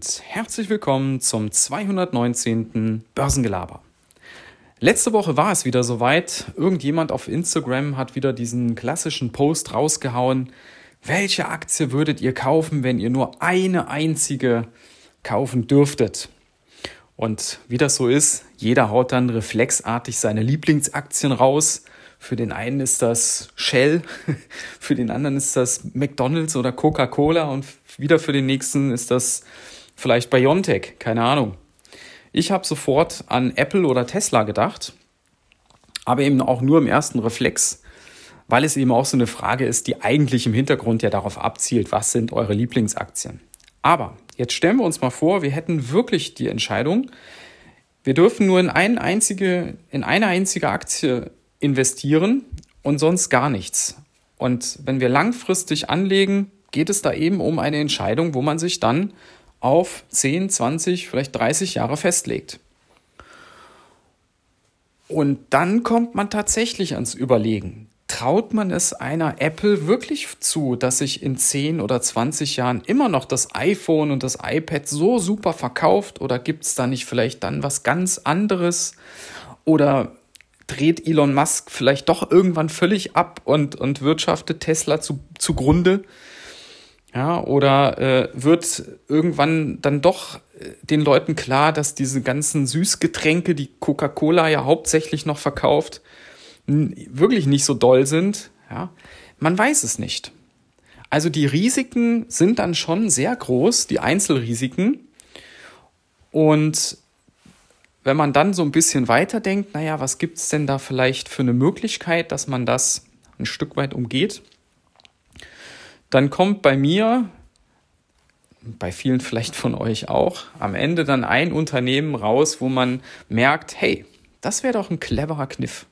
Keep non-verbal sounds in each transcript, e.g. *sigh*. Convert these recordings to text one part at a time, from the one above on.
und herzlich willkommen zum 219. Börsengelaber. Letzte Woche war es wieder soweit. Irgendjemand auf Instagram hat wieder diesen klassischen Post rausgehauen. Welche Aktie würdet ihr kaufen, wenn ihr nur eine einzige kaufen dürftet? Und wie das so ist, jeder haut dann reflexartig seine Lieblingsaktien raus. Für den einen ist das Shell, *laughs* für den anderen ist das McDonald's oder Coca-Cola und wieder für den nächsten ist das vielleicht Biontech, keine Ahnung. Ich habe sofort an Apple oder Tesla gedacht, aber eben auch nur im ersten Reflex, weil es eben auch so eine Frage ist, die eigentlich im Hintergrund ja darauf abzielt, was sind eure Lieblingsaktien. Aber jetzt stellen wir uns mal vor, wir hätten wirklich die Entscheidung, wir dürfen nur in, ein einzige, in eine einzige Aktie investieren und sonst gar nichts. Und wenn wir langfristig anlegen, geht es da eben um eine Entscheidung, wo man sich dann auf 10, 20, vielleicht 30 Jahre festlegt. Und dann kommt man tatsächlich ans Überlegen. Traut man es einer Apple wirklich zu, dass sich in 10 oder 20 Jahren immer noch das iPhone und das iPad so super verkauft? Oder gibt es da nicht vielleicht dann was ganz anderes? Oder dreht Elon Musk vielleicht doch irgendwann völlig ab und, und wirtschaftet Tesla zu, zugrunde? Ja, oder äh, wird irgendwann dann doch äh, den Leuten klar, dass diese ganzen Süßgetränke, die Coca-Cola ja hauptsächlich noch verkauft, wirklich nicht so doll sind? Ja, man weiß es nicht. Also die Risiken sind dann schon sehr groß, die Einzelrisiken. Und wenn man dann so ein bisschen weiterdenkt, naja, was gibt es denn da vielleicht für eine Möglichkeit, dass man das ein Stück weit umgeht, dann kommt bei mir, bei vielen vielleicht von euch auch, am Ende dann ein Unternehmen raus, wo man merkt, hey, das wäre doch ein cleverer Kniff.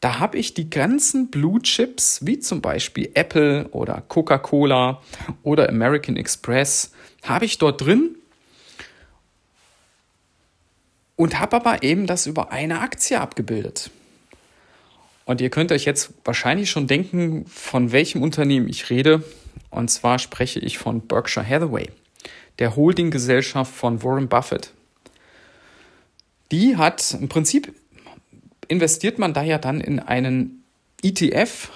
Da habe ich die ganzen Blue Chips, wie zum Beispiel Apple oder Coca-Cola oder American Express, habe ich dort drin und habe aber eben das über eine Aktie abgebildet. Und ihr könnt euch jetzt wahrscheinlich schon denken, von welchem Unternehmen ich rede. Und zwar spreche ich von Berkshire Hathaway, der Holdinggesellschaft von Warren Buffett. Die hat im Prinzip investiert man da ja dann in einen ETF,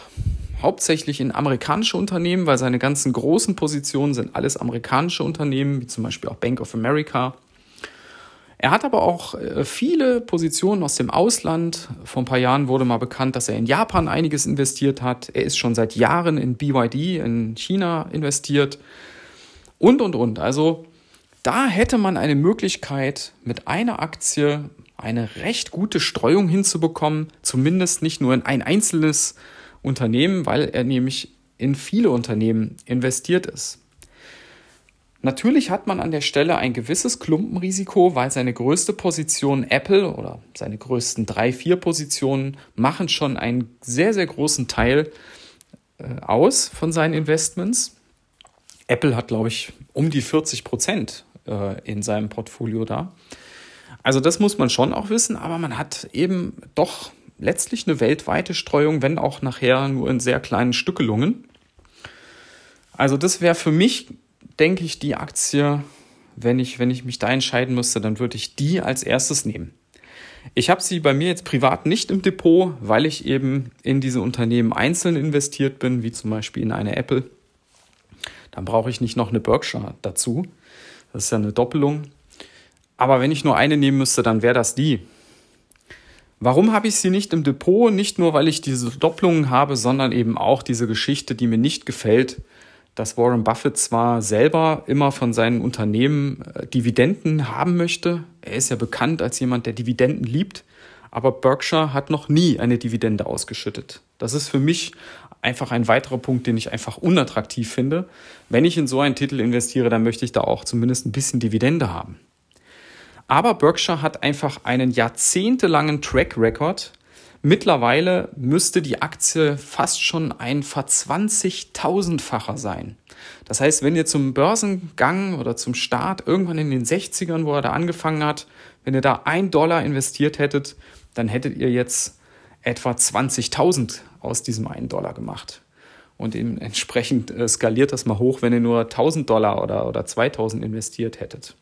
hauptsächlich in amerikanische Unternehmen, weil seine ganzen großen Positionen sind alles amerikanische Unternehmen, wie zum Beispiel auch Bank of America, er hat aber auch äh, viele Positionen aus dem Ausland. Vor ein paar Jahren wurde mal bekannt, dass er in Japan einiges investiert hat. Er ist schon seit Jahren in BYD in China investiert und, und, und. Also da hätte man eine Möglichkeit, mit einer Aktie eine recht gute Streuung hinzubekommen, zumindest nicht nur in ein einzelnes Unternehmen, weil er nämlich in viele Unternehmen investiert ist. Natürlich hat man an der Stelle ein gewisses Klumpenrisiko, weil seine größte Position Apple oder seine größten drei, vier Positionen machen schon einen sehr, sehr großen Teil äh, aus von seinen Investments. Apple hat, glaube ich, um die 40 Prozent äh, in seinem Portfolio da. Also das muss man schon auch wissen, aber man hat eben doch letztlich eine weltweite Streuung, wenn auch nachher nur in sehr kleinen Stückelungen. Also das wäre für mich denke ich, die Aktie, wenn ich, wenn ich mich da entscheiden müsste, dann würde ich die als erstes nehmen. Ich habe sie bei mir jetzt privat nicht im Depot, weil ich eben in diese Unternehmen einzeln investiert bin, wie zum Beispiel in eine Apple. Dann brauche ich nicht noch eine Berkshire dazu. Das ist ja eine Doppelung. Aber wenn ich nur eine nehmen müsste, dann wäre das die. Warum habe ich sie nicht im Depot? Nicht nur, weil ich diese Doppelungen habe, sondern eben auch diese Geschichte, die mir nicht gefällt, dass Warren Buffett zwar selber immer von seinen Unternehmen äh, Dividenden haben möchte, er ist ja bekannt als jemand, der Dividenden liebt, aber Berkshire hat noch nie eine Dividende ausgeschüttet. Das ist für mich einfach ein weiterer Punkt, den ich einfach unattraktiv finde. Wenn ich in so einen Titel investiere, dann möchte ich da auch zumindest ein bisschen Dividende haben. Aber Berkshire hat einfach einen jahrzehntelangen Track Record Mittlerweile müsste die Aktie fast schon ein verzwanzigtausendfacher sein. Das heißt, wenn ihr zum Börsengang oder zum Start irgendwann in den 60ern, wo er da angefangen hat, wenn ihr da ein Dollar investiert hättet, dann hättet ihr jetzt etwa 20.000 aus diesem einen Dollar gemacht. und dementsprechend äh, skaliert das mal hoch, wenn ihr nur 1000 Dollar oder, oder 2000 investiert hättet.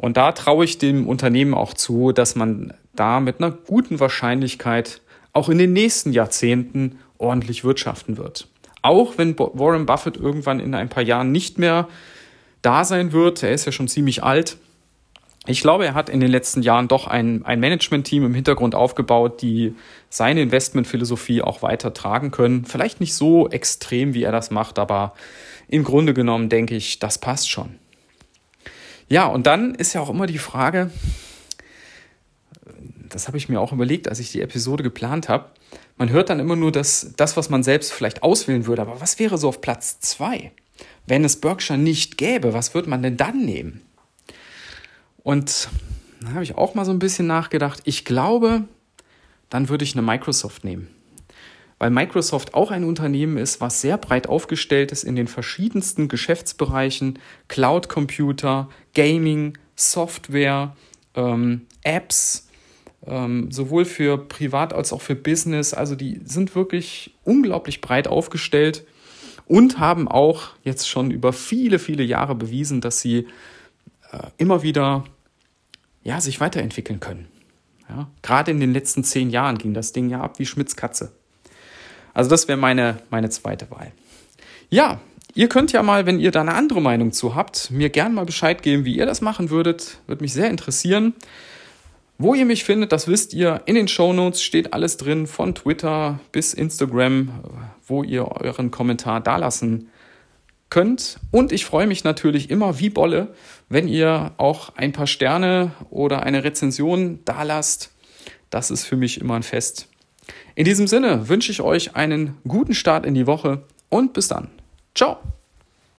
Und da traue ich dem Unternehmen auch zu, dass man da mit einer guten Wahrscheinlichkeit auch in den nächsten Jahrzehnten ordentlich wirtschaften wird. Auch wenn Warren Buffett irgendwann in ein paar Jahren nicht mehr da sein wird, er ist ja schon ziemlich alt, ich glaube, er hat in den letzten Jahren doch ein, ein Management-Team im Hintergrund aufgebaut, die seine Investmentphilosophie auch weiter tragen können. Vielleicht nicht so extrem, wie er das macht, aber im Grunde genommen denke ich, das passt schon. Ja, und dann ist ja auch immer die Frage, das habe ich mir auch überlegt, als ich die Episode geplant habe. Man hört dann immer nur das, das, was man selbst vielleicht auswählen würde, aber was wäre so auf Platz zwei? Wenn es Berkshire nicht gäbe, was würde man denn dann nehmen? Und da habe ich auch mal so ein bisschen nachgedacht. Ich glaube, dann würde ich eine Microsoft nehmen. Weil Microsoft auch ein Unternehmen ist, was sehr breit aufgestellt ist in den verschiedensten Geschäftsbereichen. Cloud Computer, Gaming, Software, ähm, Apps, ähm, sowohl für Privat als auch für Business. Also die sind wirklich unglaublich breit aufgestellt und haben auch jetzt schon über viele, viele Jahre bewiesen, dass sie äh, immer wieder ja, sich weiterentwickeln können. Ja, gerade in den letzten zehn Jahren ging das Ding ja ab wie Schmitz Katze. Also das wäre meine, meine zweite Wahl. Ja, ihr könnt ja mal, wenn ihr da eine andere Meinung zu habt, mir gerne mal Bescheid geben, wie ihr das machen würdet. Würde mich sehr interessieren. Wo ihr mich findet, das wisst ihr. In den Show Notes steht alles drin, von Twitter bis Instagram, wo ihr euren Kommentar dalassen könnt. Und ich freue mich natürlich immer wie Bolle, wenn ihr auch ein paar Sterne oder eine Rezension dalasst. Das ist für mich immer ein Fest. In diesem Sinne wünsche ich euch einen guten Start in die Woche und bis dann. Ciao.